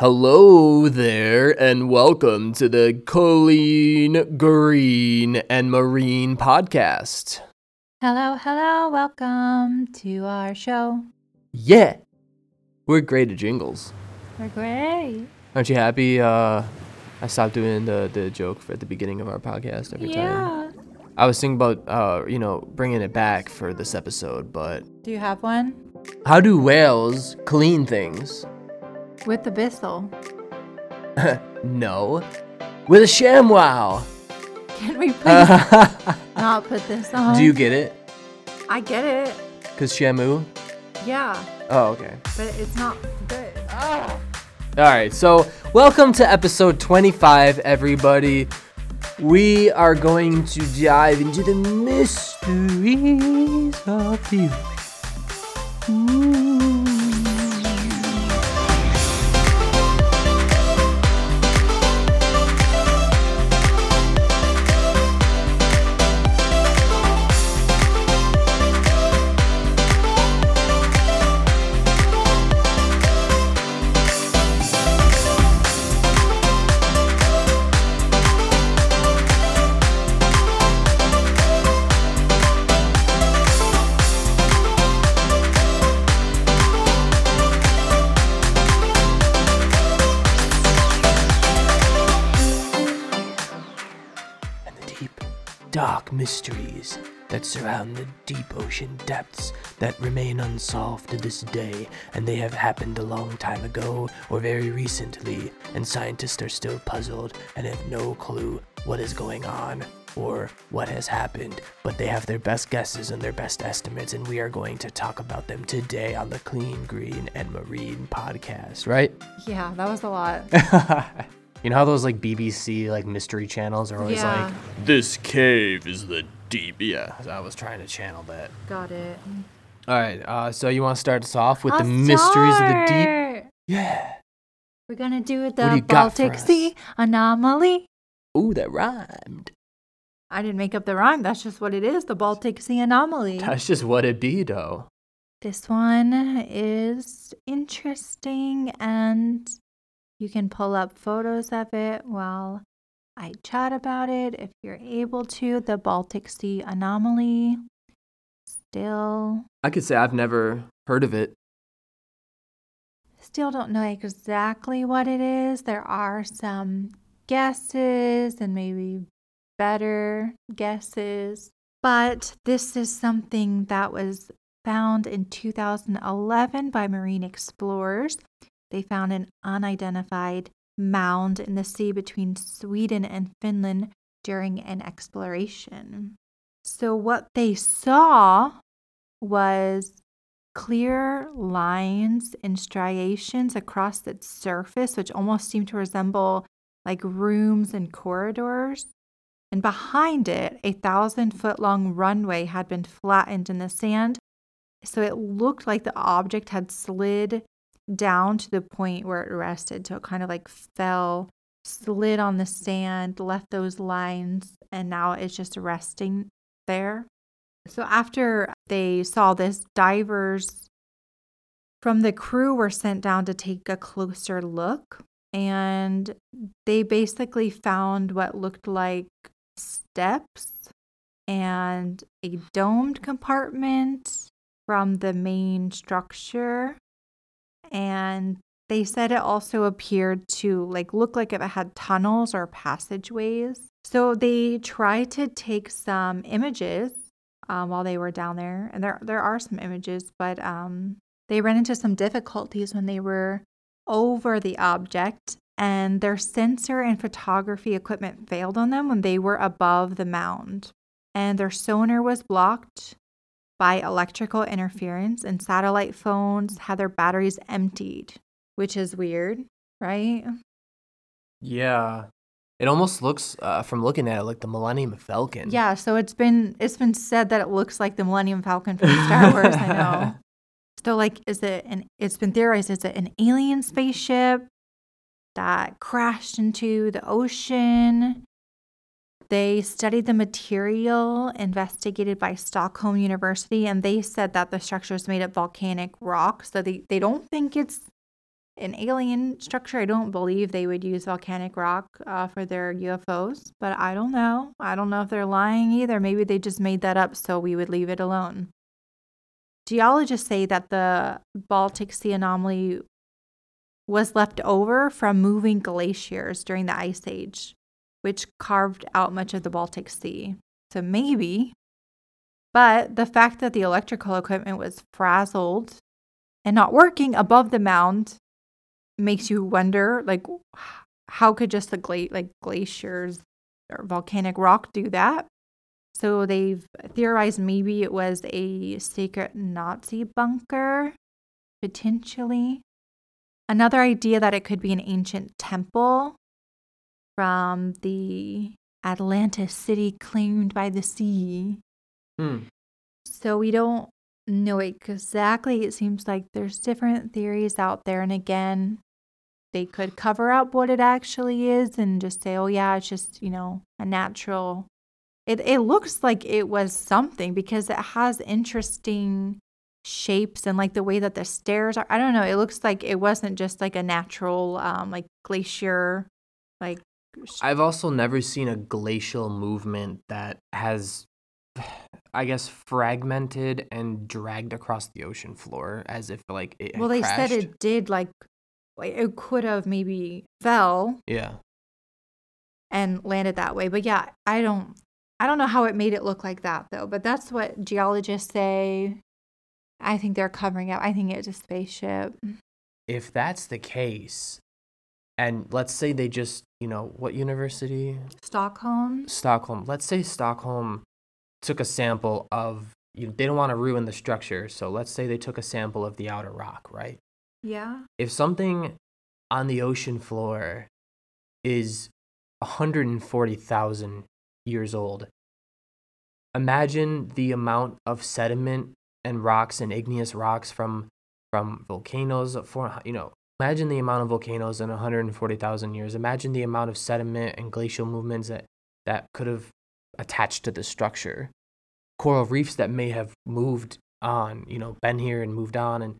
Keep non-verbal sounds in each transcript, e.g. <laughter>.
Hello there, and welcome to the Clean Green and Marine podcast. Hello, hello, welcome to our show. Yeah, we're great at jingles. We're great. Aren't you happy? Uh, I stopped doing the the joke at the beginning of our podcast every time. Yeah. I was thinking about uh, you know, bringing it back for this episode, but Do you have one? how do whales clean things? With the Bissell. <laughs> no, with a ShamWow. Can we please <laughs> not put this on? do you get it? I get it. Cause Shamu. Yeah, Oh, okay. but it's not good. Ah. All right, so welcome to episode 25, everybody. We are going to dive into the mysteries of the ocean. Mysteries that surround the deep ocean depths that remain unsolved to this day, and they have happened a long time ago or very recently, and scientists are still puzzled and have no clue what is going on or what has happened, but they have their best guesses and their best estimates, and we are going to talk about them today on the Clean, Green, and Marine podcast, right? Yeah, that was a lot. <laughs> you know how those like BBC like mystery channels are always Yeah. like this cave is the deep yeah I was trying to channel that Got it. all right uh so you want to start us off with the mysteries of the deep yeah We're gonna do do the you got for Baltic us? Sea anomaly. ooh that rhymed I didn't make up the rhyme. That's just what it is. The Baltic Sea anomaly. that's just what it be though This one is interesting, and you can pull up photos of it while I chat about it if you're able to. The Baltic Sea anomaly. Still, I could say I've never heard of it still don't know exactly what it is. There are some guesses and maybe better guesses. But this is something that was found in 2011 by marine explorers. They found an unidentified mound in the sea between Sweden and Finland during an exploration. So, what they saw was clear lines and striations across its surface, which almost seemed to resemble like rooms and corridors. And behind it, a thousand foot long runway had been flattened in the sand. So it looked like the object had slid down to the point where it rested. So it kind of like fell, slid on the sand, left those lines, and now it's just resting there. So after they saw this, divers from the crew were sent down to take a closer look. And they basically found what looked like steps and a domed compartment from the main structure. And they said it also appeared to like look like it had tunnels or passageways. So they tried to take some images um, while they were down there, and there there are some images, but um, they ran into some difficulties when they were over the object, and their sensor and photography equipment failed on them when they were above the mound, and their sonar was blocked by electrical interference, and satellite phones had their batteries emptied, which is weird, right? yeah it almost looks uh, from looking at it like the Millennium Falcon Yeah, so it's been it's been said that it looks like the Millennium Falcon from Star Wars. I know. <laughs> So, like, is it an? It's been theorized. Is it an alien spaceship that crashed into the ocean? They studied the material investigated by Stockholm University, and they said that the structure is made of volcanic rock. So they, they don't think it's an alien structure. I don't believe they would use volcanic rock uh, for their UFOs, but I don't know. I don't know if they're lying either. Maybe they just made that up so we would leave it alone. Geologists say that the Baltic Sea anomaly was left over from moving glaciers during the Ice Age, which carved out much of the Baltic Sea. So maybe. But the fact that the electrical equipment was frazzled and not working above the mound makes you wonder like how could just the gla- like glaciers or volcanic rock do that so they've theorized maybe it was a secret nazi bunker potentially another idea that it could be an ancient temple from the atlantis city claimed by the sea Hmm. so we don't know exactly it seems like there's different theories out there and again they could cover up what it actually is and just say, oh, yeah, it's just, you know, a natural. It, it looks like it was something because it has interesting shapes and like the way that the stairs are. I don't know. It looks like it wasn't just like a natural, um, like glacier, like. I've also never seen a glacial movement that has, <sighs> I guess, fragmented and dragged across the ocean floor as if like it. Well, they crashed. said it did like like it could have maybe fell yeah and landed that way but yeah i don't i don't know how it made it look like that though but that's what geologists say i think they're covering up i think it's a spaceship if that's the case and let's say they just you know what university? Stockholm. Stockholm. Let's say stockholm took a sample of you know, they don't want to ruin the structure so let's say they took a sample of the outer rock right? Yeah. If something on the ocean floor is 140,000 years old, imagine the amount of sediment and rocks and igneous rocks from from volcanoes for you know imagine the amount of volcanoes in 140,000 years imagine the amount of sediment and glacial movements that that could have attached to the structure coral reefs that may have moved on you know been here and moved on and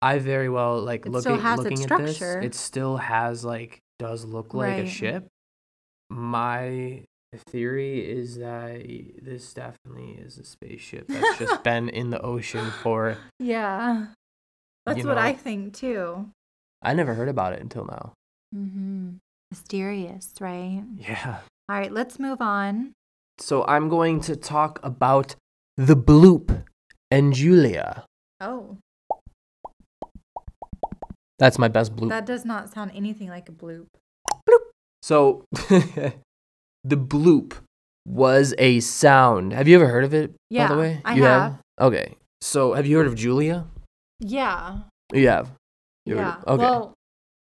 I very well like it looking looking at this. It still has like does look like right. a ship. My theory is that this definitely is a spaceship that's just <laughs> been in the ocean for. Yeah, that's what know, I think too. I never heard about it until now. Mm-hmm. Mysterious, right? Yeah. All right, let's move on. So I'm going to talk about the bloop and Julia. Oh. That's my best bloop. That does not sound anything like a bloop. Bloop. So, <laughs> the bloop was a sound. Have you ever heard of it? Yeah, by the way, I you have. have. Okay. So, have you heard of Julia? Yeah. You have. You yeah. Okay. Well,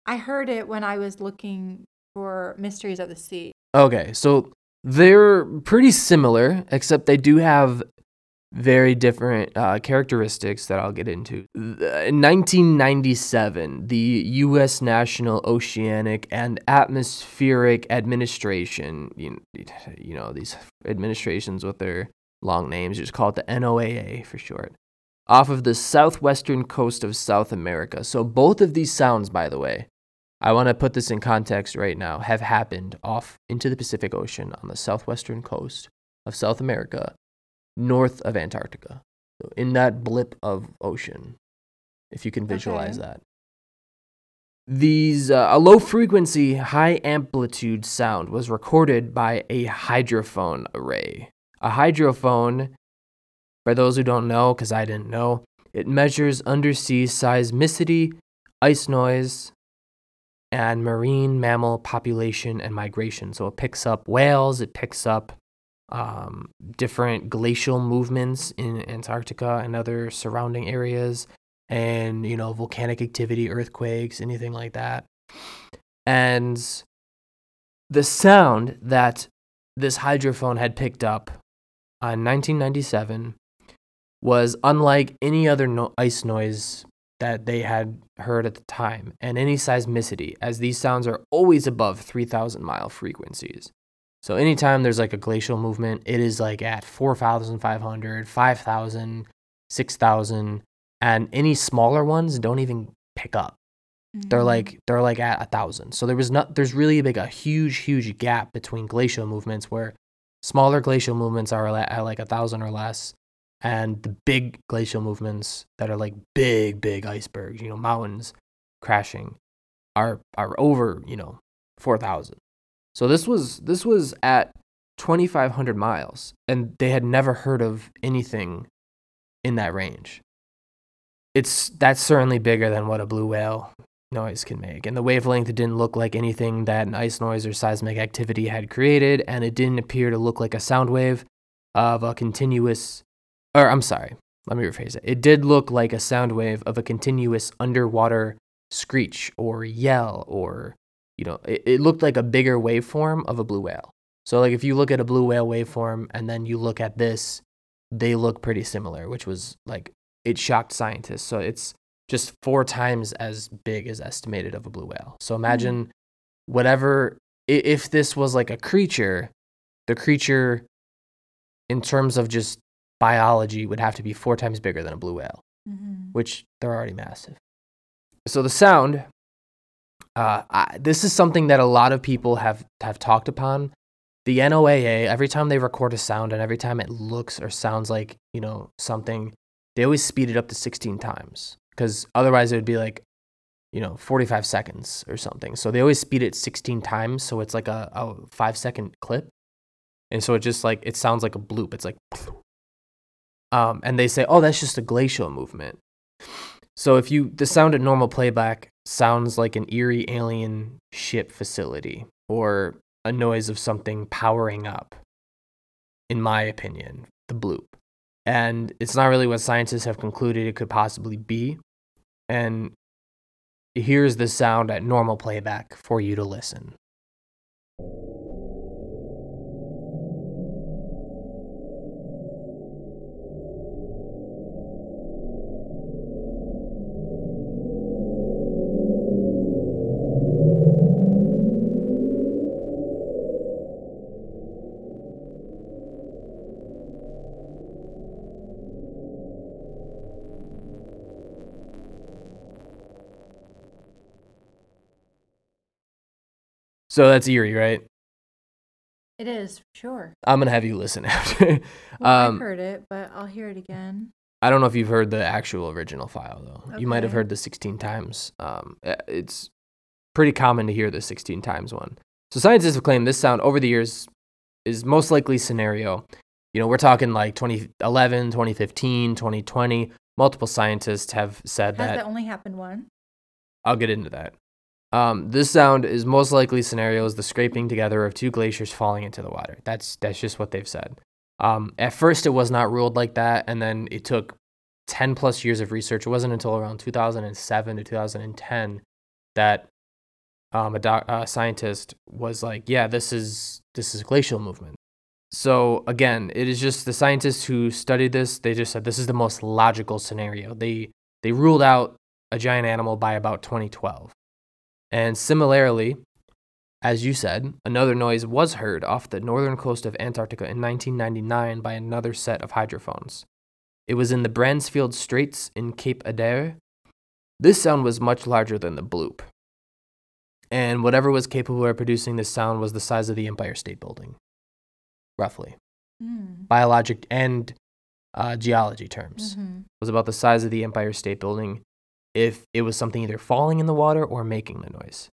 I heard it when I was looking for Mysteries of the Sea. Okay, so they're pretty similar, except they do have very different uh, characteristics that I'll get into. In 1997, the U.S. National Oceanic and Atmospheric Administration, you, you know, these administrations with their long names, just call it the NOAA for short, off of the southwestern coast of South America. So both of these sounds, by the way, I want to put this in context right now, have happened off into the Pacific Ocean on the southwestern coast of South America north of Antarctica. So in that blip of ocean, if you can visualize okay. that. These uh, a low frequency, high amplitude sound was recorded by a hydrophone array. A hydrophone, for those who don't know, because I didn't know, it measures undersea seismicity, ice noise, and marine mammal population and migration. So it picks up whales, it picks up um, different glacial movements in Antarctica and other surrounding areas, and you know volcanic activity, earthquakes, anything like that. And the sound that this hydrophone had picked up in 1997 was unlike any other no- ice noise that they had heard at the time and any seismicity, as these sounds are always above 3,000 mile frequencies. So anytime there's like a glacial movement, it is like at 4,500, 5,000, 6,000, and any smaller ones don't even pick up. They're Mhm. like they're like at a thousand. So there was not there's really big a huge huge gap between glacial movements where smaller glacial movements are at at like a thousand or less, and the big glacial movements that are like big big icebergs, you know, mountains crashing, are are over you know four thousand. So this was this was at twenty five hundred miles, and they had never heard of anything in that range. It's that's certainly bigger than what a blue whale noise can make. And the wavelength didn't look like anything that an ice noise or seismic activity had created, and it didn't appear to look like a sound wave of a continuous or I'm sorry, let me rephrase it. It did look like a sound wave of a continuous underwater screech or yell or you know, it, it looked like a bigger waveform of a blue whale. So like if you look at a blue whale waveform and then you look at this, they look pretty similar, which was like it shocked scientists. So it's just four times as big as estimated of a blue whale. So hmm. imagine whatever if this was like a creature, the creature in terms of just biology would have to be four times bigger than a blue whale, Mhm. which they're already massive. So the sound, uh, I, this is something that a lot of people have have talked upon. The NOAA, every time they record a sound and every time it looks or sounds like you know something, they always speed it up to 16 times because otherwise it would be like you know 45 seconds or something. So they always speed it 16 times, so it's like a, a five second clip, and so it just like it sounds like a bloop. It's like, <laughs> um, and they say, oh, that's just a glacial movement. So if you the sound at normal playback sounds like an eerie alien ship facility or a noise of something powering up, in my opinion, the bloop. And it's not really what scientists have concluded it could possibly be. And here's the sound at normal playback for you to listen. So that's eerie, right? It is, for sure. I'm gonna have you listen <laughs> after. Well, um, I've heard it, but I'll hear it again. I don't know if you've heard the actual original file though. You might have heard the 16 times. Um, uh, it's pretty common to hear the 16 times one. So scientists have claimed this sound over the years is most likely scenario. You know, we're talking like 2011, 2015, 2020. Multiple scientists have said Has that. that only happened one? I'll get into that. Um, this sound is most likely scenario is the scraping together of two glaciers falling into the water. That's that's just what they've said. Um, at first, it was not ruled like that, and then it took 10 plus years of research. It wasn't until around 2007 to 2010 that um, a, doc, a scientist was like, "Yeah, this is this is glacial movement." So again, it is just the scientists who studied this. They just said this is the most logical scenario. They they ruled out a giant animal by about 2012. And similarly, as you said, another noise was heard off the northern coast of Antarctica in 1999 by another set of hydrophones. It was in the Bransfield Straits in Cape Adare. This sound was much larger than the bloop. And whatever was capable of producing this sound was the size of the Empire State Building, roughly. Mm. Biologic and uh, geology terms Mhm. was about the size of the Empire State Building if it was something either falling in the water or making the noise.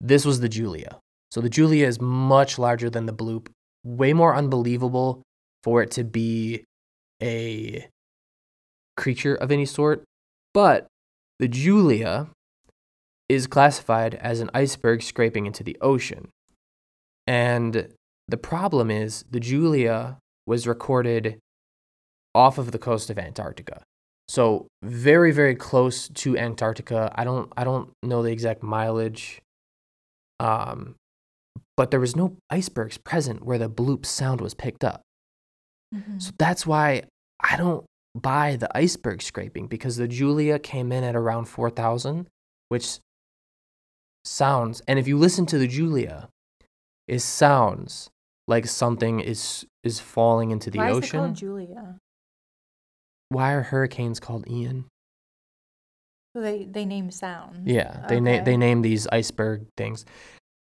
This was the Julia. So the Julia is much larger than the Bloop, way more unbelievable for it to be a creature of any sort. But the Julia is classified as an iceberg scraping into the ocean. And the problem is the Julia was recorded off of the coast of Antarctica. So very very close to Antarctica. I don't I don't know the exact mileage. Um but there was no icebergs present where the bloop sound was picked up. Mhm. So that's why I don't buy the iceberg scraping because the Julia came in at around 4000 which sounds and if you listen to the Julia it sounds like something is is falling into the Why ocean. is it called Julia? Why are hurricanes called Ian? So they they name sounds. Yeah, they Okay. name they name these iceberg things.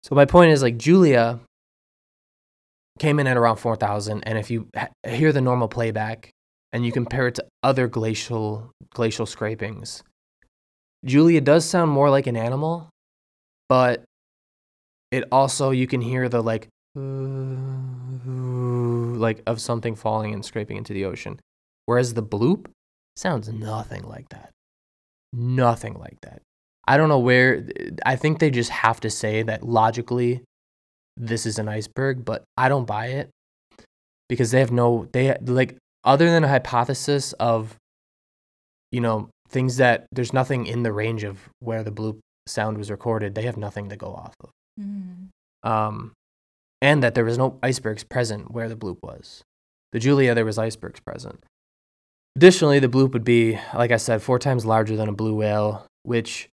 So my point is like Julia came in at around 4000 and if you ha- hear the normal playback and you compare it to other glacial glacial scrapings Julia does sound more like an animal but it also you can hear the like like of something falling and scraping into the ocean whereas the bloop sounds nothing like that nothing like that I don't know where. I think they just have to say that logically, this is an iceberg, but I don't buy it because they have no. They like other than a hypothesis of, you know, things that there's nothing in the range of where the bloop sound was recorded. They have nothing to go off of. Mm. Um, and that there was no icebergs present where the bloop was. The Julia, there was icebergs present. Additionally, the bloop would be, like I said, four times larger than a blue whale, which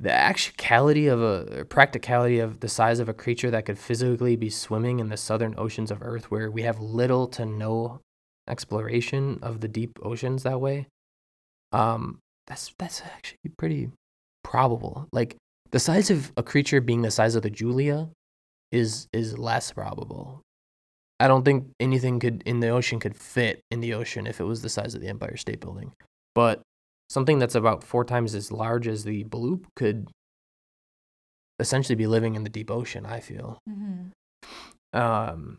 the actuality of a practicality of the size of a creature that could physically be swimming in the southern oceans of Earth, where we have little to no exploration of the deep oceans that way. Um, that's that's actually pretty probable. Like the size of a creature being the size of the Julia is is less probable. I don't think anything could in the ocean could fit in the ocean if it was the size of the Empire State Building. But something that's about four times as large as the bloop could essentially be living in the deep ocean, I feel. Mm-hmm. Um,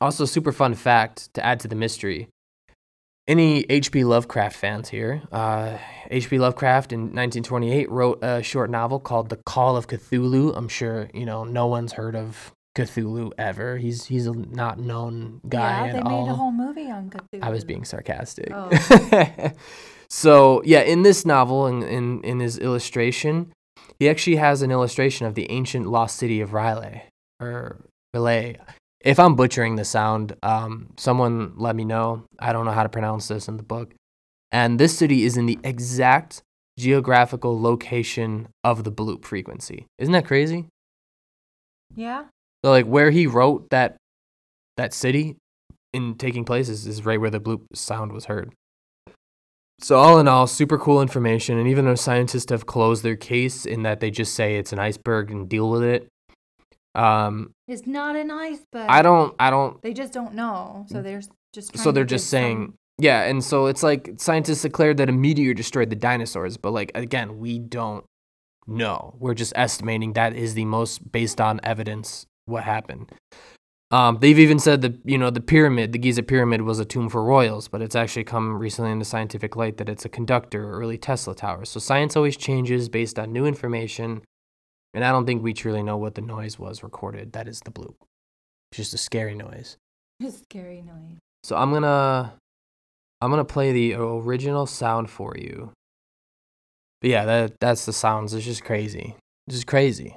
also, super fun fact to add to the mystery. Any H.P. Lovecraft fans here? Uh, H.P. Lovecraft in 1928 wrote a short novel called The Call of Cthulhu. I'm sure you know no one's heard of Cthulhu ever. He's he's a not known guy yeah, they made a whole movie on Cthulhu. I was being sarcastic. Oh. <laughs> so yeah, in this novel, in, in in his illustration, he actually has an illustration of the ancient lost city of Riley or Relay. If I'm butchering the sound, um, someone let me know. I don't know how to pronounce this in the book. And this city is in the exact geographical location of the bloop frequency. Isn't that crazy? Yeah. So like where he wrote that that city in taking place is, is right where the bloop sound was heard. So all in all, super cool information. And even though scientists have closed their case in that they just say it's an iceberg and deal with it, um, It's not an iceberg. I don't, I don't. They just don't know. So they're just. So they're just saying, some- yeah. And so it's like scientists declared that a meteor destroyed the dinosaurs, but like again, we don't know. We're just estimating that is the most based on evidence what happened. Um, they've even said that you know the pyramid, the Giza pyramid, was a tomb for royals, but it's actually come recently into scientific light that it's a conductor or early Tesla tower. So science always changes based on new information, and I don't think we truly know what the noise was recorded. That is the bloop. It's just a scary noise. <laughs> A scary noise. So I'm gonna I'm gonna play the original sound for you. But yeah, that that's the sounds. It's just crazy. It's just crazy.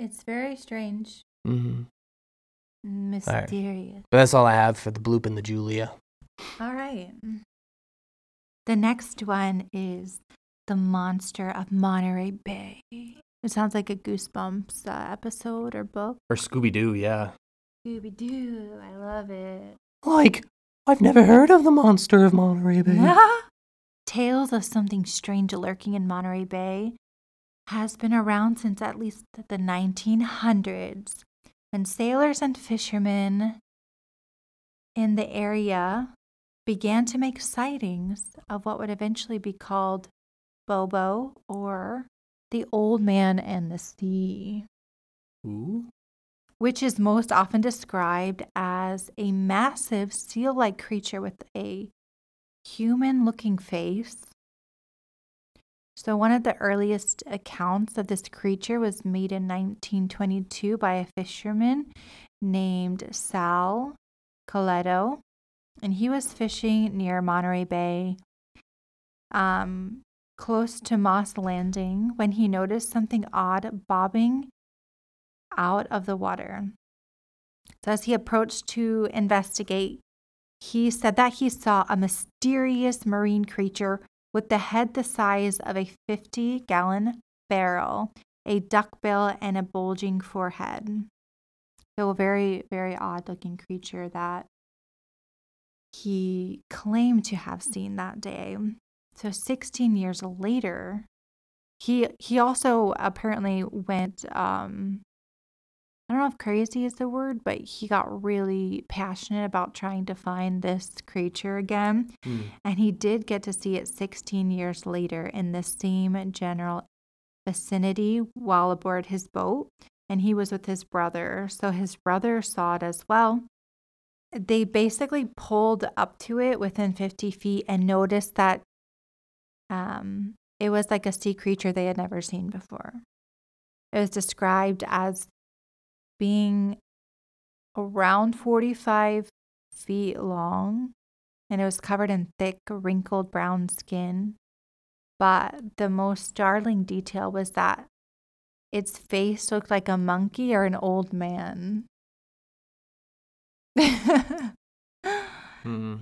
It's very strange. Mm hmm Mysterious. But that's all I have for the bloop and the Julia. All right. The next one is The Monster of Monterey Bay. It sounds like a Goosebumps uh, episode or book. Or Scooby Doo, yeah. Scooby Doo. I love it. Like, I've never heard of the monster of Monterey Bay. <laughs> Tales of something strange lurking in Monterey Bay has been around since at least the 1900s when sailors and fishermen in the area began to make sightings of what would eventually be called Bobo or the Old Man and the Sea Ooh. which is most often described as a massive seal like creature with a human looking face. So, one of the earliest accounts of this creature was made in 1922 by a fisherman named Sal Coletto, and he was fishing near Monterey Bay, um, close to Moss Landing, when he noticed something odd bobbing out of the water. So, as he approached to investigate, he said that he saw a mysterious marine creature with the head the size of a 50 gallon barrel, a duckbill, and a bulging forehead. So, a very, very odd looking creature that he claimed to have seen that day. So 16 years later, he he also apparently went um I don't know if crazy is the word, but he got really passionate about trying to find this creature again. Hmm. And he did get to see it 16 years later in the same general vicinity while aboard his boat. And he was with his brother. So his brother saw it as well. They basically pulled up to it within 50 feet and noticed that um, it was like a sea creature they had never seen before. It was described as being around 45 feet long and it was covered in thick, wrinkled brown skin. But the most startling detail was that its face looked like a monkey or an old man. Hmm.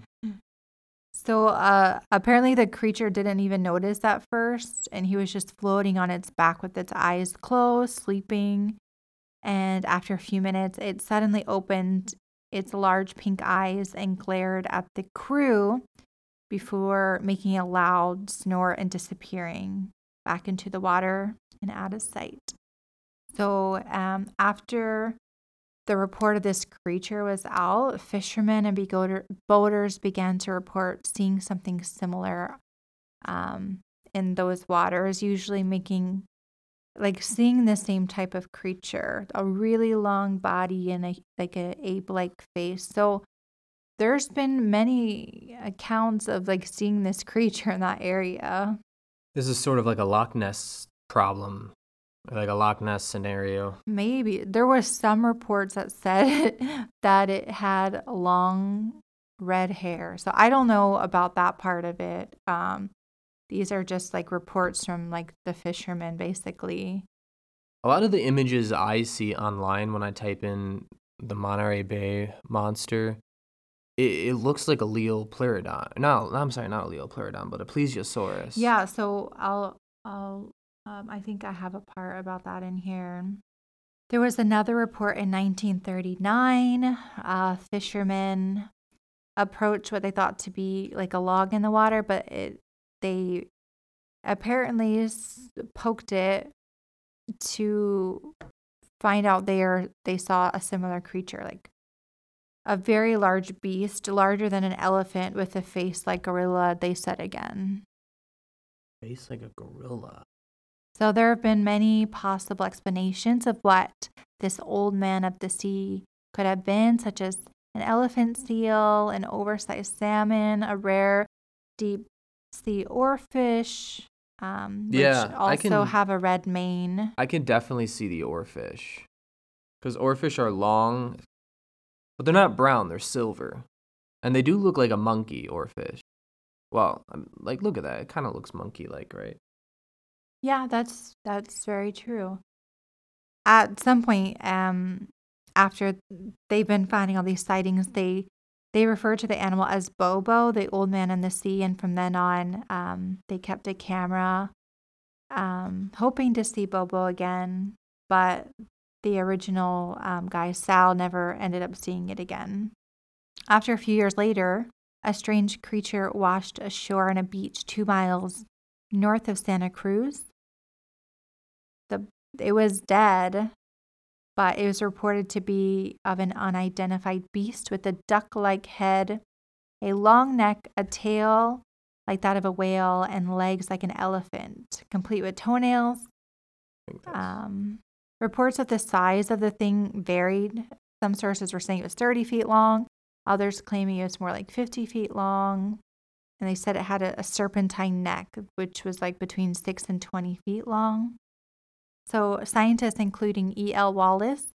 So uh, apparently, the creature didn't even notice at first, and he was just floating on its back with its eyes closed, sleeping. And after a few minutes, it suddenly opened its large pink eyes and glared at the crew before making a loud snort and disappearing back into the water and out of sight. So, um, after the report of this creature was out, fishermen and boaters began to report seeing something similar um, in those waters, usually making like seeing the same type of creature, a really long body and a like a ape-like face. So there's been many accounts of like seeing this creature in that area. This is sort of like a Loch Ness problem, like a Loch Ness scenario. Maybe there was some reports that said <laughs> that it had long red hair. So I don't know about that part of it. Um, these are just like reports from like the fishermen, basically. A lot of the images I see online when I type in the Monterey Bay monster, it, it looks like a Liopleurodon. No, I'm sorry, not a Liopleurodon, but a Plesiosaurus. Yeah. So I'll, I'll, um, I think I have a part about that in here. There was another report in 1939. Uh, fishermen approached what they thought to be like a log in the water, but it they apparently poked it to find out there they saw a similar creature like a very large beast larger than an elephant with a face like gorilla they said again Face like a gorilla. so there have been many possible explanations of what this old man of the sea could have been such as an elephant seal an oversized salmon a rare deep sea oarfish um, which Yeah, I also can- have a red mane I can definitely see the oarfish. Because oarfish are long, but they're not brown, they're silver. And they do look like a monkey oarfish. Well, I'm- like, look at that. It kind of looks monkey like, right? Yeah, that's that's very true. At some point, um, after they've been finding all these sightings, they they refer to the animal as Bobo, the old man in the sea, and from then on, um, they kept a camera, um, hoping to see Bobo again, but the original um, guy Sal never ended up seeing it again. After a few years later, a strange creature washed ashore on a beach two miles north of Santa Cruz. The it was dead, but it was reported to be of an unidentified beast with a duck-like head, a long neck, a tail like that of a whale, and legs like an elephant, complete with toenails. That's- Um, reports of the size of the thing varied. Some sources were saying it was 30 feet long, others claiming it was more like 50 feet long. And they said it had a, a serpentine neck, which was like between 6 and 20 feet long. So, scientists, including E.L. Wallace,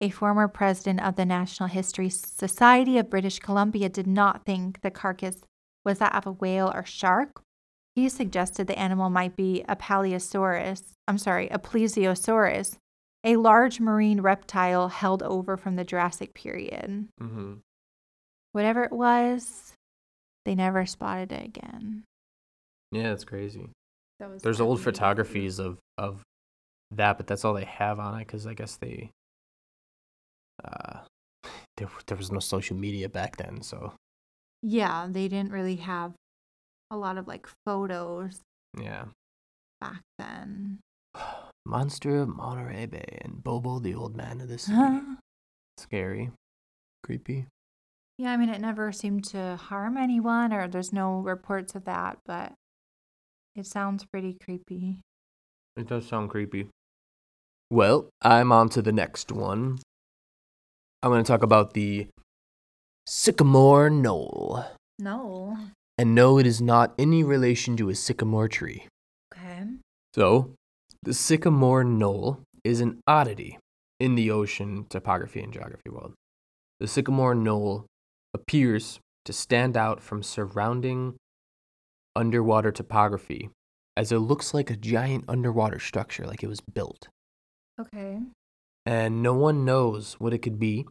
a former president of the National History Society of British Columbia, did not think the carcass was that of a whale or shark. He suggested the animal might be a Paleosaurus, I'm sorry, a Plesiosaurus, a large marine reptile held over from the Jurassic period. Mhm. Whatever it was, they never spotted it again. Yeah, it's crazy. That was There's old fascinating. photographies of, of that, but that's all they have on it because I guess they. Uh, <sighs> there, there was no social media back then, so Yeah, they didn't really have a lot of like photos Yeah. back then. <sighs> Monster of Monterey Bay and Bobo, the old man of the city. <laughs> Scary. Creepy. Yeah, I mean, it never seemed to harm anyone, or there's no reports of that, but it sounds pretty creepy. It does sound creepy. Well, I'm on to the next one. I'm going to talk about the Sycamore Knoll. Knoll. And no, it is not any relation to a sycamore tree. Okay. So, the Sycamore Knoll is an oddity in the ocean topography and geography world. The Sycamore Knoll appears to stand out from surrounding underwater topography as it looks like a giant underwater structure, like it was built. Okay. And no one knows what it could be.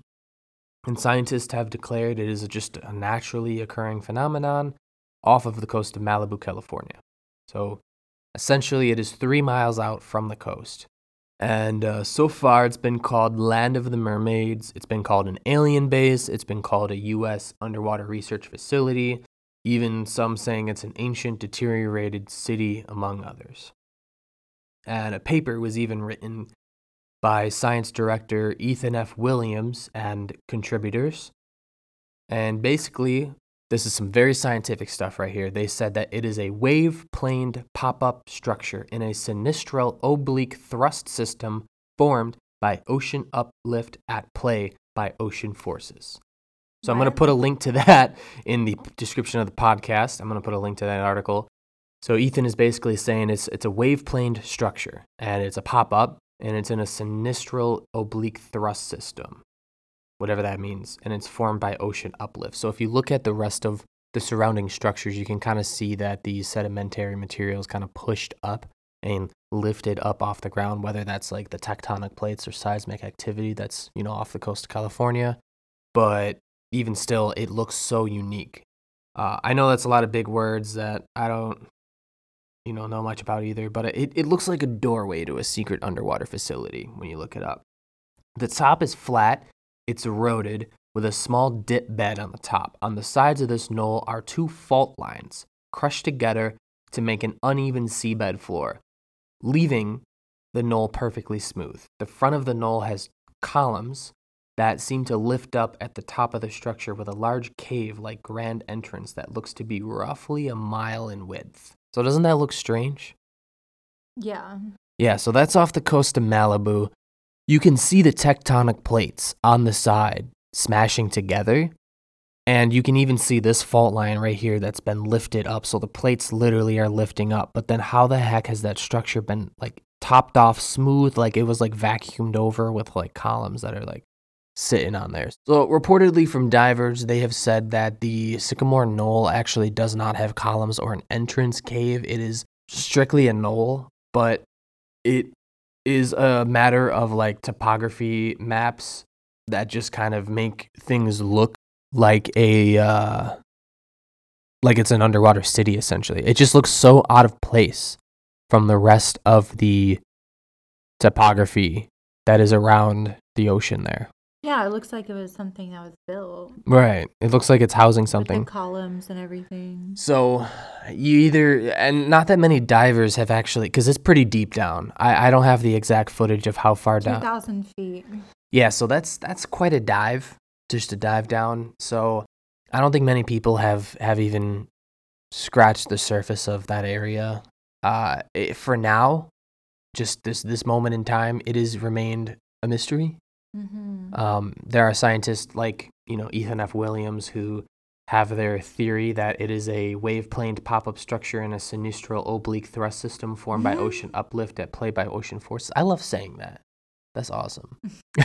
And scientists have declared it is just a naturally occurring phenomenon off of the coast of Malibu, California. So essentially, it is three miles out from the coast. And uh, so far, it's been called Land of the Mermaids. It's been called an alien base. It's been called a U.S. underwater research facility. Even some saying it's an ancient, deteriorated city, among others. And a paper was even written by science director Ethan F. Williams and contributors. And basically, this is some very scientific stuff right here. They said that it is a wave planed pop up structure in a sinistral oblique thrust system formed by ocean uplift at play by ocean forces. So I'm going to put a link to that in the description of the podcast. I'm going to put a link to that article. So Ethan is basically saying it's it's a wave planed structure and it's a pop up and it's in a sinistral oblique thrust system, whatever that means, and it's formed by ocean uplift. So if you look at the rest of the surrounding structures, you can kind of see that these sedimentary materials kind of pushed up and lifted up off the ground, whether that's like the tectonic plates or seismic activity that's you know off the coast of California. But even still, it looks so unique. Uh, I know that's a lot of big words that I don't you know know much about either, but it, it looks like a doorway to a secret underwater facility when you look it up. The top is flat, it's eroded, with a small dip bed on the top. On the sides of this knoll are two fault lines crushed together to make an uneven seabed floor, leaving the knoll perfectly smooth. The front of the knoll has columns that seem to lift up at the top of the structure with a large cave like grand entrance that looks to be roughly a mile in width. So, doesn't that look strange? Yeah. Yeah, so that's off the coast of Malibu. You can see the tectonic plates on the side smashing together. And you can even see this fault line right here that's been lifted up. So the plates literally are lifting up. But then how the heck has that structure been like topped off smooth? Like it was like vacuumed over with like columns that are like sitting on there. So reportedly from divers, they have said that the Sycamore Knoll actually does not have columns or an entrance cave. It is strictly a knoll, but it is a matter of like topography maps that just kind of make things look like a uh like it's an underwater city essentially. It just looks so out of place from the rest of the topography that is around the ocean there. Yeah, it looks like it was something that was built. Right. It looks like it's housing something. With something. the columns and everything. So you either and not that many divers have actually because it's pretty deep down. I, I don't have the exact footage of how far down. 2,000 feet. Yeah, so that's that's quite a dive, just to dive down. So I don't think many people have have even scratched the surface of that area. Uh, it, for now, just this this moment in time, it has remained a mystery. Mm-hmm. Um, there are scientists like you know Ethan F. Williams who have their theory that it is a wave planed pop up structure in a sinistral oblique thrust system formed by Mhm. ocean uplift at play by ocean forces. I love saying that. That's awesome. <laughs>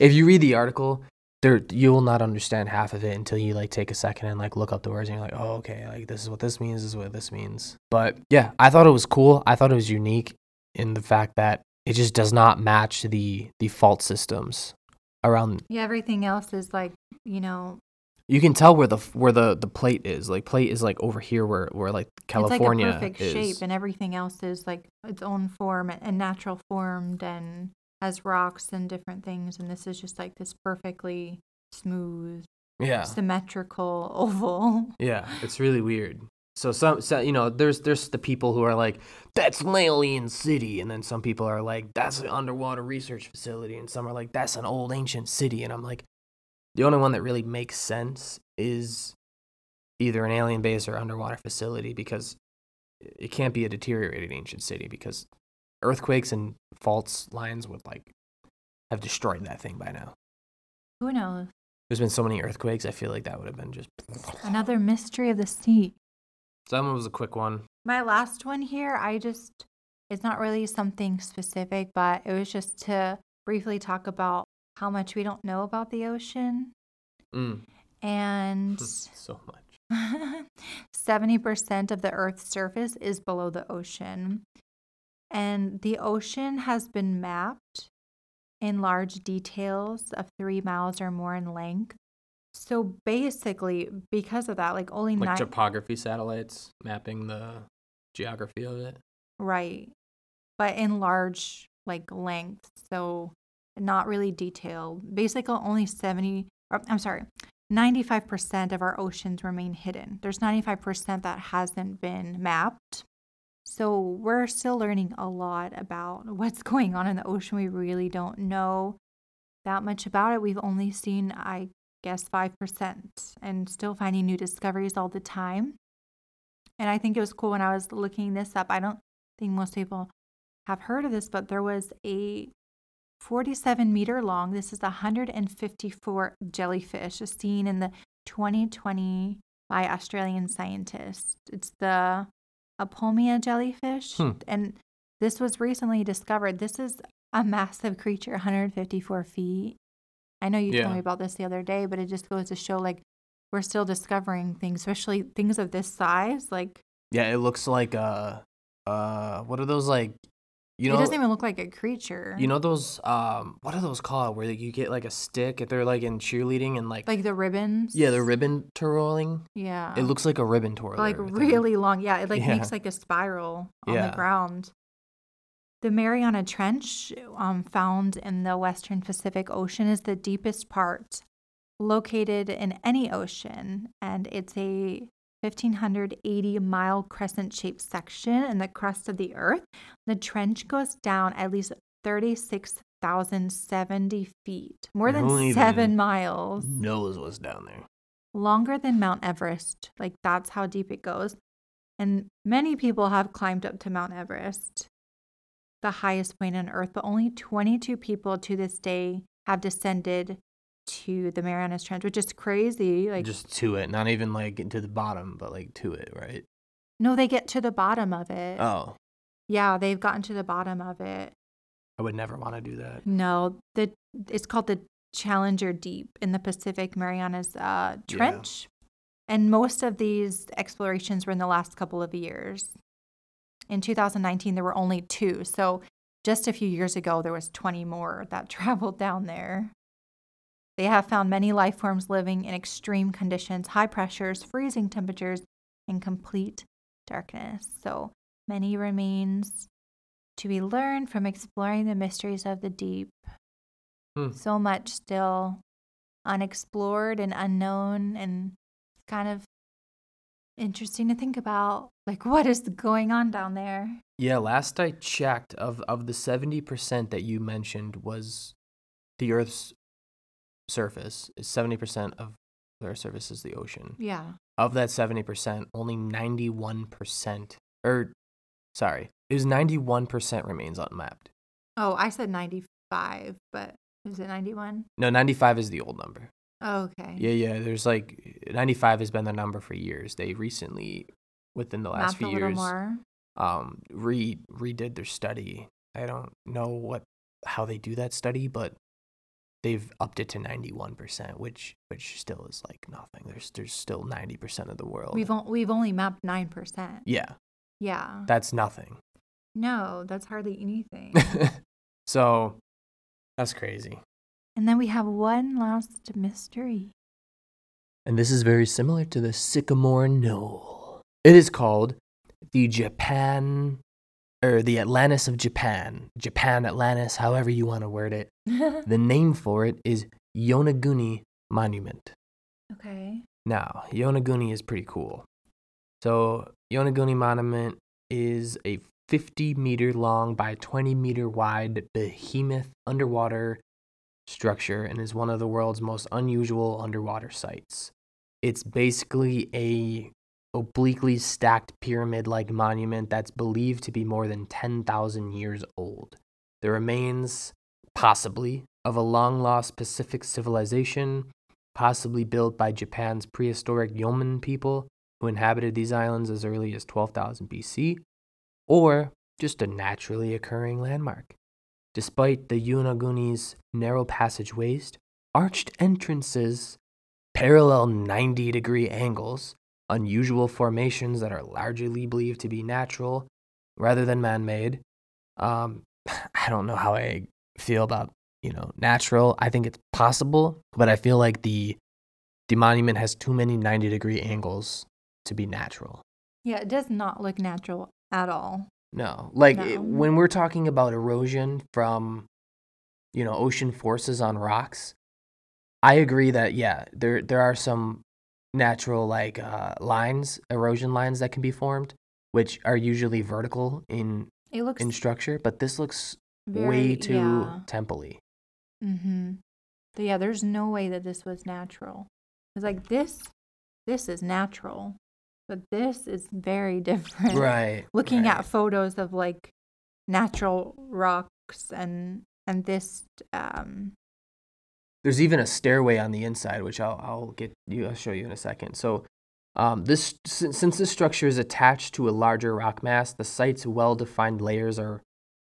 if you read the article, there you will not understand half of it until you like take a second and like look up the words and you're like, oh okay, like this is what this means, this is what this means. But yeah, I thought it was cool. I thought it was unique in the fact that it just does not match the the fault systems around Yeah, everything else is like, you know, you can tell where the where the the plate is like plate is like over here where where like california it's like a perfect is shape, and everything else is like its own form and natural formed and has rocks and different things. And this is just like this perfectly smooth, yeah symmetrical <laughs> oval. yeah it's really weird so some, so, you know, there's there's the people who are like, that's Lalian City, and then some people are like, that's an underwater research facility, and some are like, that's an old ancient city, and I'm like, the only one that really makes sense is either an alien base or underwater facility because it can't be a deteriorated ancient city because earthquakes and faults lines would like have destroyed that thing by now. Who knows? There's been so many earthquakes. I feel like that would have been just. Another mystery of the sea. So that one was a quick one. My last one here, I just, it's not really something specific, but it was just to briefly talk about how much we don't know about the ocean. Mm. And <laughs> so much. <laughs> 70% of the Earth's surface is below the ocean. And the ocean has been mapped in large details of three miles or more in length. So basically, because of that, like only Like nine. topography satellites mapping the geography of it. Right. But in large like length. So not really detailed. Basically only 70 or, I'm sorry. 95% of our oceans remain hidden. There's 95% that hasn't been mapped. So we're still learning a lot about what's <laughs> going on in the ocean. We really don't know that much about it. We've only seen, I guess, 5% and still finding new discoveries all the time. And I think it was cool when I was looking this up. I don't think most people have heard of this, but there was a 47 meter long, this is 154 jellyfish seen in the 2020 by Australian scientists. It's the Apolemia jellyfish. Hmm. And this was recently discovered. This is a massive creature, 154 feet. I know you Yeah. told me about this the other day, but it just goes to show like we're still discovering things, especially things of this size. Like Yeah, it looks like uh uh what are those like you know it doesn't even look like a creature. you know those um what are those called where you get like a stick if they're like in cheerleading and like, like the ribbons. yeah the ribbon twirling Yeah. it looks like a ribbon twirler like thing. really long. Yeah, it like <laughs> Yeah. makes like a spiral on Yeah. the ground. The Mariana Trench, um, found in the Western Pacific Ocean, is the deepest part located in any ocean, and it's a 1580 mile crescent shaped section in the crust of the Earth. The trench goes down at least 36,070 feet, more than seven miles knows what's down there longer than Mount Everest. Like that's how deep it goes. And many people have climbed up to Mount Everest, the highest point on earth, but only 22 people to this day have descended to the Marianas Trench, which is crazy. Like just to it not even like to the bottom but like to it right no, they get to the bottom of it. oh Yeah, they've gotten to the bottom of it. i would never want to do that No, the it's called the Challenger Deep in the Pacific Marianas uh, Yeah. Trench, and most of these explorations were in the last couple of years. In 2019, there were only two, so just a few years ago, there was 20 more that <laughs> traveled down there. They have found many life forms living in extreme conditions, high pressures, freezing temperatures, and complete darkness. So many remains to be learned from exploring the mysteries of the deep. Hmm. So much still unexplored and unknown, and kind of interesting to think about. Like, what is going on down there? yeah last i checked of of the 70% that you mentioned was the earth's surface is 70% of the earth's surface is the ocean Yeah. of that 70%, only 91%, or er, sorry, it was 91% remains unmapped. Oh, I said 95, but is it 91? No, 95 is the old number. Oh, okay. Yeah, yeah, there's like 95 has been the number for years. They recently, within the last Mapped few years, more. um, re redid their study. I don't know what how they do that study, but they've upped it to 91%, which which still is like nothing. There's there's still 90% of the world. We've, on, we've only mapped 9%. yeah, Yeah. that's nothing. No, that's hardly anything. <laughs> so that's crazy. And then we have one last mystery. And this is very similar to the Sycamore Knoll. It is called the Japan, or the Atlantis of Japan. Japan Atlantis, however you want to word it. <laughs> The name for it is Yonaguni Monument. okay. Now, Yonaguni is pretty cool. So Yonaguni Monument is a 50 meter long by 20 meter wide behemoth underwater structure and is one of the world's most unusual underwater sites. It's basically a obliquely stacked pyramid like monument that's believed to be more than 10,000 years old. The remains, possibly, of a long lost Pacific civilization, possibly built by Japan's prehistoric Jomon people who inhabited these islands as early as 12,000 BC, or just a naturally occurring landmark. Despite the Yonaguni's narrow passageways, arched entrances, parallel 90 degree angles, unusual formations that are largely believed to be natural rather than man made. Um, <sighs> I don't know how I feel about you know natural. I think it's possible, but I feel like the the monument has too many 90 degree angles to be natural. Yeah, it does not look natural at all. No, like it- when we're talking about erosion from, you know, ocean forces on rocks, I agree that yeah, there there are some natural like uh, lines, erosion lines that can be formed, which are usually vertical in It looks in structure, but this looks way too yeah. temple-y. Mm-hmm. Yeah, there's no way that this was natural. It's like this, this is natural, but this is very <laughs> different. Right. Looking right. at photos of like natural rocks and and this um There's even a stairway on the inside, which I'll I'll get you. I'll show you in a second. So, um, this since, since this structure is attached to a larger rock mass, the site's well-defined layers are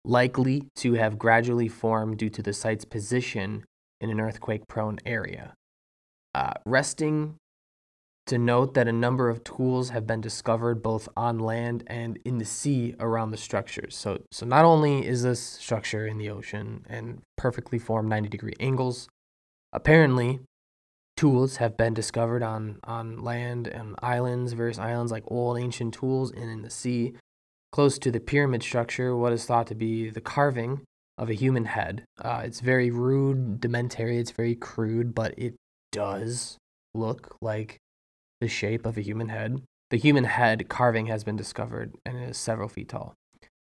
likely to have gradually formed due to the site's position in an earthquake-prone area. Uh, resting to note that a number of tools have been discovered both on land and in the sea around the structures. So, so not only is this structure in the ocean and perfectly formed 90 degree angles, apparently tools have been discovered on, on land and islands, various islands like old ancient tools, and in the sea. Close to the pyramid structure, what is thought to be the carving of a human head. Uh, it's very rude, dementary, it's very crude, but it does look like the shape of a human head. The human head carving has been discovered and it is several feet tall,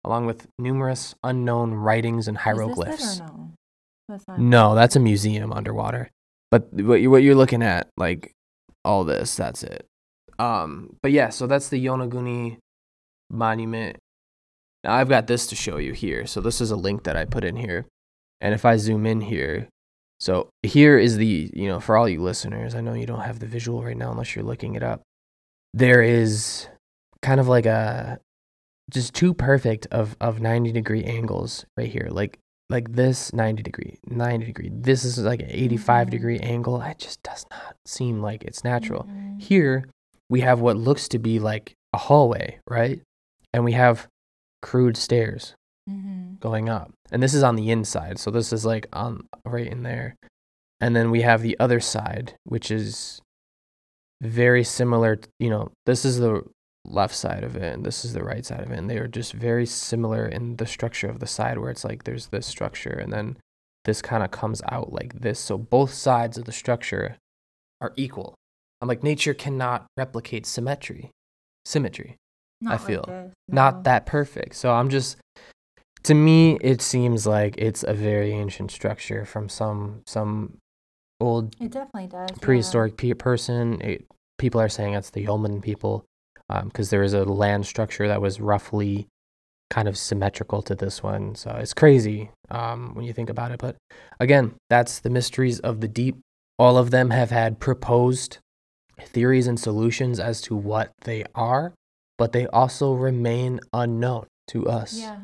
along with numerous unknown writings and hieroglyphs. Is this or no? That's. No, that's a museum underwater. But what you're, what you're looking at, like all this, that's it. Um, but yeah, so that's the Yonaguni monument. Now I've got this to show you here. So this is a link that I put in here, and if I zoom in here, so here is the you know for all you listeners, I know you don't have the visual right now unless you're looking it up. There is kind of like a just too perfect of of 90 degree angles right here like like this 90 degree 90 degree this is like an 85 Mhm. degree angle it just does not seem like it's natural Mm-mm. here we have what looks to be like a hallway right and we have crude stairs Mhm. going up and this is on the inside so this is like on right in there. And then we have the other side which is very similar you know this is the left side of it and this is the right side of it and they are just very similar in the structure of the side where it's like there's this structure and then this kind of comes out like this. So both sides of the structure are equal. I'm like nature cannot replicate symmetry symmetry Not like feel. this, not that perfect. So I'm just to me it seems like it's a very ancient structure from some some old It definitely does. yeah. prehistoric pe- person. It, people are saying it's the Jomon people because there is a land structure that was roughly kind of symmetrical to this one. So it's crazy um, when you think about it. But again, that's the mysteries of the deep. All of them have had proposed theories and solutions as to what they are, but they also remain unknown to us. Yeah.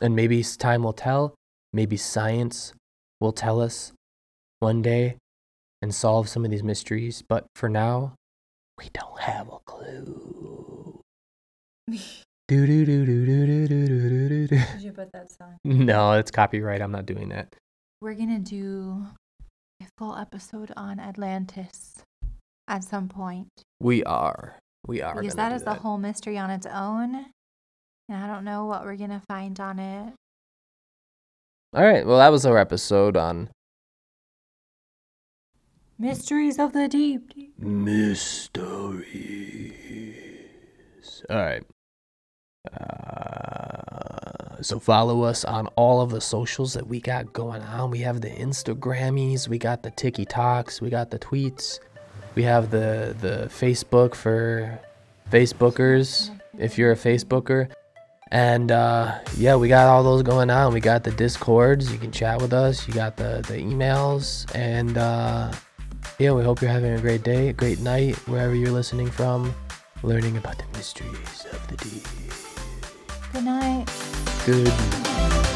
And maybe time will tell. Maybe science will tell us one day and solve some of these mysteries. But for now, we don't have a clue. Do do do do do do do do do do. Did you put that song? No, it's copyright. I'm not doing that. We're gonna do a full episode on Atlantis at some point We are. We are. because gonna that a whole mystery on its own, and I don't know what we're gonna find on it. All right. Well, that was our episode on Mysteries of the deep. mysteries. Mysteries. All right. Uh, so follow us on all of the socials that we got going on. We have the Instagrammies, we got the TikToks, we got the tweets, we have the the Facebook for Facebookers. If you're a Facebooker, and uh, yeah, we got all those going on. We got the discords. You can chat with us. You got the the emails, and uh, yeah, we hope you're having a great day, a great night, wherever you're listening from, learning about the mysteries of the deep. Good night. Good. Emotional.